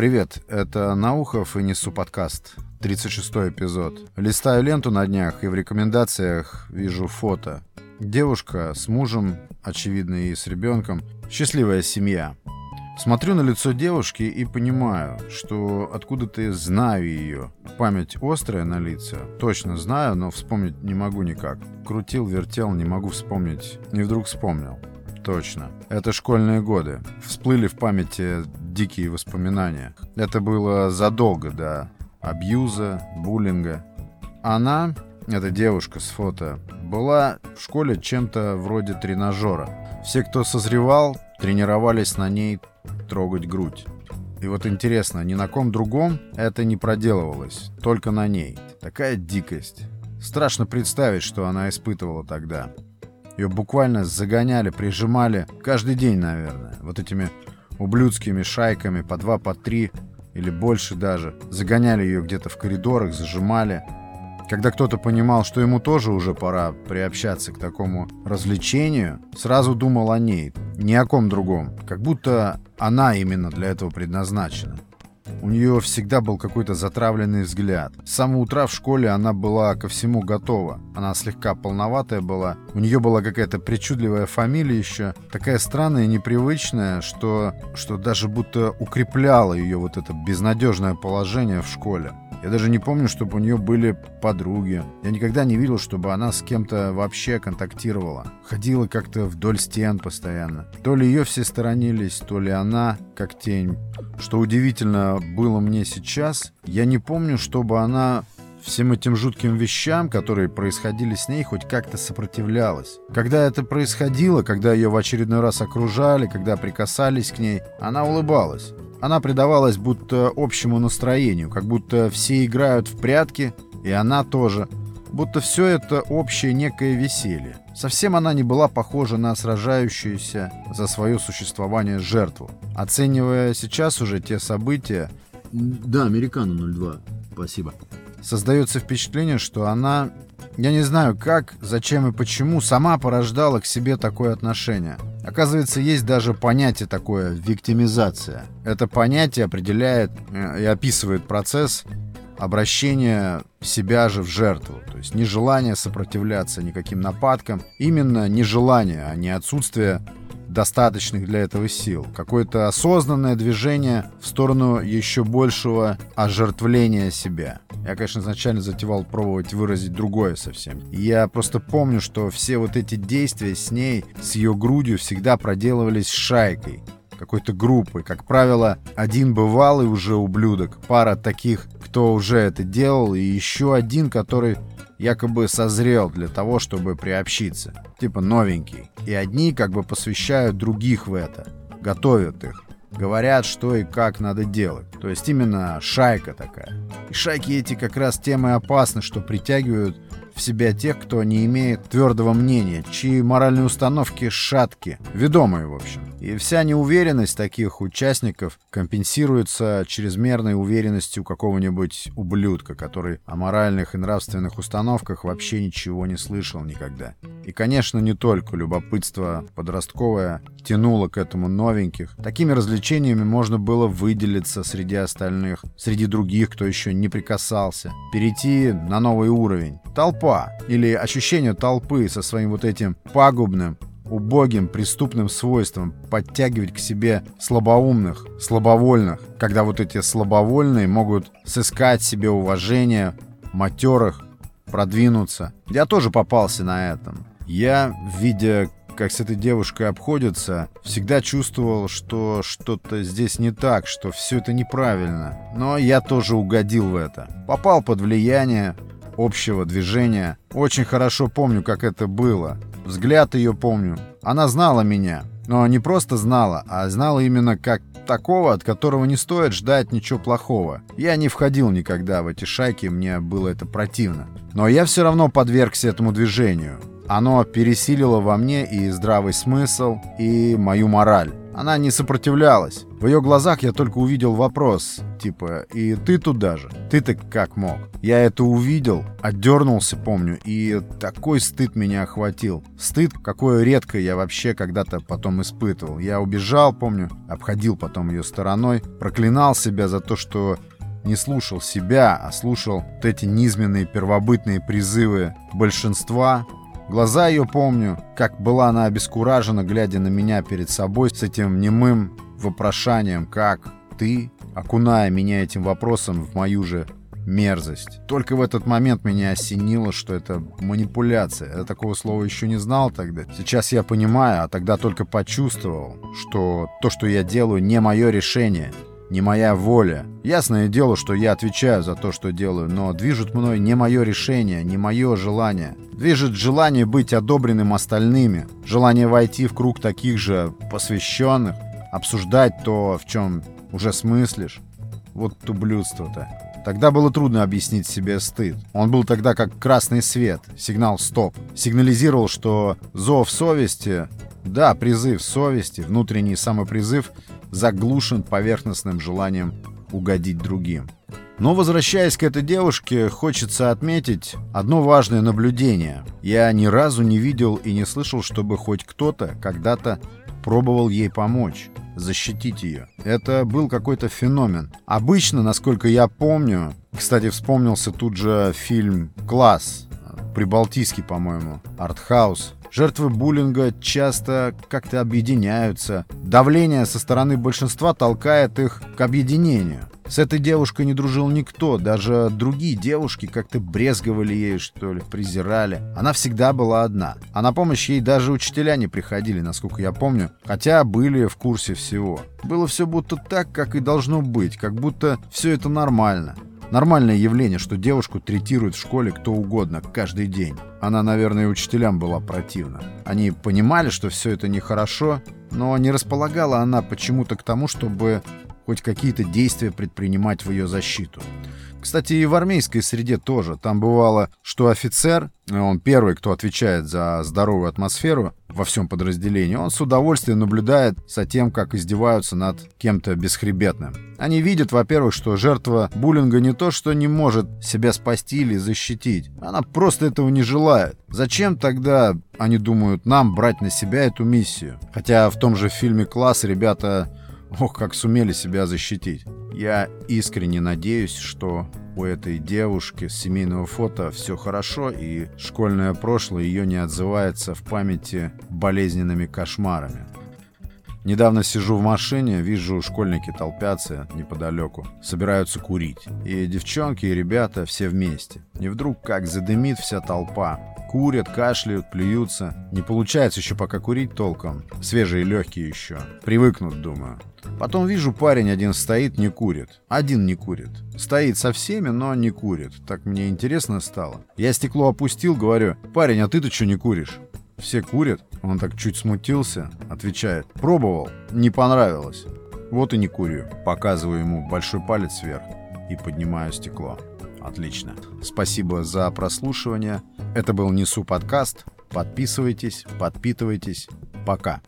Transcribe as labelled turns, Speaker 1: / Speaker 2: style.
Speaker 1: Привет, это Наухов и Несу подкаст. 36 эпизод. Листаю ленту на днях и в рекомендациях вижу фото. Девушка с мужем, очевидно, и с ребенком. Счастливая семья. Смотрю на лицо девушки и понимаю, что откуда-то знаю ее. Память острая на лица. Точно знаю, но вспомнить не могу никак. Крутил, вертел, не могу вспомнить. И вдруг вспомнил. Точно. Это школьные годы. Всплыли в памяти дикие воспоминания. Это было задолго до абьюза, буллинга. Она, эта девушка с фото, была в школе чем-то вроде тренажера. Все, кто созревал, тренировались на ней трогать грудь. И вот интересно, ни на ком другом это не проделывалось, только на ней. Такая дикость. Страшно представить, что она испытывала тогда. Ее буквально загоняли, прижимали каждый день, наверное, вот этими ублюдскими шайками по два, по три или больше даже. Загоняли ее где-то в коридорах, зажимали. Когда кто-то понимал, что ему тоже уже пора приобщаться к такому развлечению, сразу думал о ней, ни о ком другом, как будто она именно для этого предназначена. У нее всегда был какой-то затравленный взгляд. С самого утра в школе она была ко всему готова. Она слегка полноватая была. У нее была какая-то причудливая фамилия еще. Такая странная и непривычная, что, что даже будто укрепляло ее вот это безнадежное положение в школе. Я даже не помню, чтобы у нее были подруги. Я никогда не видел, чтобы она с кем-то вообще контактировала. Ходила как-то вдоль стен постоянно. То ли ее все сторонились, то ли она, как тень. Что удивительно было мне сейчас, я не помню, чтобы она всем этим жутким вещам, которые происходили с ней, хоть как-то сопротивлялась. Когда это происходило, когда ее в очередной раз окружали, когда прикасались к ней, она улыбалась. Она предавалась будто общему настроению, как будто все играют в прятки, и она тоже. Будто все это общее некое веселье. Совсем она не была похожа на сражающуюся за свое существование жертву. Оценивая сейчас уже те события...
Speaker 2: Да, Американо 02. Спасибо.
Speaker 1: Создается впечатление, что она... Я не знаю как, зачем и почему сама порождала к себе такое отношение. Оказывается, есть даже понятие такое «виктимизация». Это понятие определяет э, и описывает процесс обращения себя же в жертву. То есть нежелание сопротивляться никаким нападкам. Именно нежелание, а не отсутствие достаточных для этого сил. Какое-то осознанное движение в сторону еще большего ожертвления себя. Я, конечно, изначально затевал пробовать выразить другое совсем. я просто помню, что все вот эти действия с ней, с ее грудью всегда проделывались шайкой какой-то группой. Как правило, один бывалый уже ублюдок, пара таких, кто уже это делал, и еще один, который якобы созрел для того, чтобы приобщиться. Типа новенький. И одни как бы посвящают других в это. Готовят их. Говорят, что и как надо делать. То есть именно шайка такая. И шайки эти как раз тем и опасны, что притягивают в себя тех, кто не имеет твердого мнения, чьи моральные установки шатки, ведомые в общем. И вся неуверенность таких участников компенсируется чрезмерной уверенностью какого-нибудь ублюдка, который о моральных и нравственных установках вообще ничего не слышал никогда. И, конечно, не только любопытство подростковое тянуло к этому новеньких. Такими развлечениями можно было выделиться среди остальных, среди других, кто еще не прикасался, перейти на новый уровень. Толпа или ощущение толпы со своим вот этим пагубным, убогим преступным свойством подтягивать к себе слабоумных, слабовольных, когда вот эти слабовольные могут сыскать себе уважение, матерых, продвинуться. Я тоже попался на этом. Я, видя, как с этой девушкой обходятся, всегда чувствовал, что что-то здесь не так, что все это неправильно. Но я тоже угодил в это. Попал под влияние общего движения. Очень хорошо помню, как это было. Взгляд ее помню. Она знала меня. Но не просто знала, а знала именно как такого, от которого не стоит ждать ничего плохого. Я не входил никогда в эти шайки, мне было это противно. Но я все равно подвергся этому движению. Оно пересилило во мне и здравый смысл, и мою мораль. Она не сопротивлялась. В ее глазах я только увидел вопрос, типа, «И ты туда же? Ты-то как мог?» Я это увидел, отдернулся, помню, и такой стыд меня охватил. Стыд, какой редко я вообще когда-то потом испытывал. Я убежал, помню, обходил потом ее стороной, проклинал себя за то, что не слушал себя, а слушал вот эти низменные первобытные призывы большинства. Глаза ее помню, как была она обескуражена, глядя на меня перед собой с этим немым вопрошанием «Как ты?», окуная меня этим вопросом в мою же мерзость. Только в этот момент меня осенило, что это манипуляция. Я такого слова еще не знал тогда. Сейчас я понимаю, а тогда только почувствовал, что то, что я делаю, не мое решение не моя воля. Ясное дело, что я отвечаю за то, что делаю, но движет мной не мое решение, не мое желание. Движет желание быть одобренным остальными, желание войти в круг таких же посвященных, обсуждать то, в чем уже смыслишь. Вот тублюдство-то. Тогда было трудно объяснить себе стыд. Он был тогда как красный свет, сигнал «стоп». Сигнализировал, что зов совести, да, призыв совести, внутренний самопризыв заглушен поверхностным желанием угодить другим. Но возвращаясь к этой девушке, хочется отметить одно важное наблюдение. Я ни разу не видел и не слышал, чтобы хоть кто-то когда-то пробовал ей помочь, защитить ее. Это был какой-то феномен. Обычно, насколько я помню, кстати, вспомнился тут же фильм «Класс», прибалтийский, по-моему, артхаус, Жертвы буллинга часто как-то объединяются. Давление со стороны большинства толкает их к объединению. С этой девушкой не дружил никто, даже другие девушки как-то брезговали ей, что ли, презирали. Она всегда была одна. А на помощь ей даже учителя не приходили, насколько я помню, хотя были в курсе всего. Было все будто так, как и должно быть, как будто все это нормально. Нормальное явление, что девушку третирует в школе кто угодно, каждый день. Она, наверное, учителям была противна. Они понимали, что все это нехорошо, но не располагала она почему-то к тому, чтобы хоть какие-то действия предпринимать в ее защиту. Кстати, и в армейской среде тоже. Там бывало, что офицер, он первый, кто отвечает за здоровую атмосферу во всем подразделении, он с удовольствием наблюдает за тем, как издеваются над кем-то бесхребетным. Они видят, во-первых, что жертва буллинга не то, что не может себя спасти или защитить, она просто этого не желает. Зачем тогда, они думают, нам брать на себя эту миссию? Хотя в том же фильме «Класс» ребята Ох, как сумели себя защитить. Я искренне надеюсь, что у этой девушки с семейного фото все хорошо, и школьное прошлое ее не отзывается в памяти болезненными кошмарами. Недавно сижу в машине, вижу, школьники толпятся неподалеку, собираются курить. И девчонки, и ребята все вместе. И вдруг как задымит вся толпа. Курят, кашляют, плюются. Не получается еще пока курить толком. Свежие легкие еще. Привыкнут, думаю. Потом вижу, парень один стоит, не курит. Один не курит. Стоит со всеми, но не курит. Так мне интересно стало. Я стекло опустил, говорю, парень, а ты-то что не куришь? Все курят. Он так чуть смутился, отвечает. Пробовал, не понравилось. Вот и не курю. Показываю ему большой палец вверх и поднимаю стекло. Отлично. Спасибо за прослушивание. Это был Несу подкаст. Подписывайтесь, подпитывайтесь. Пока.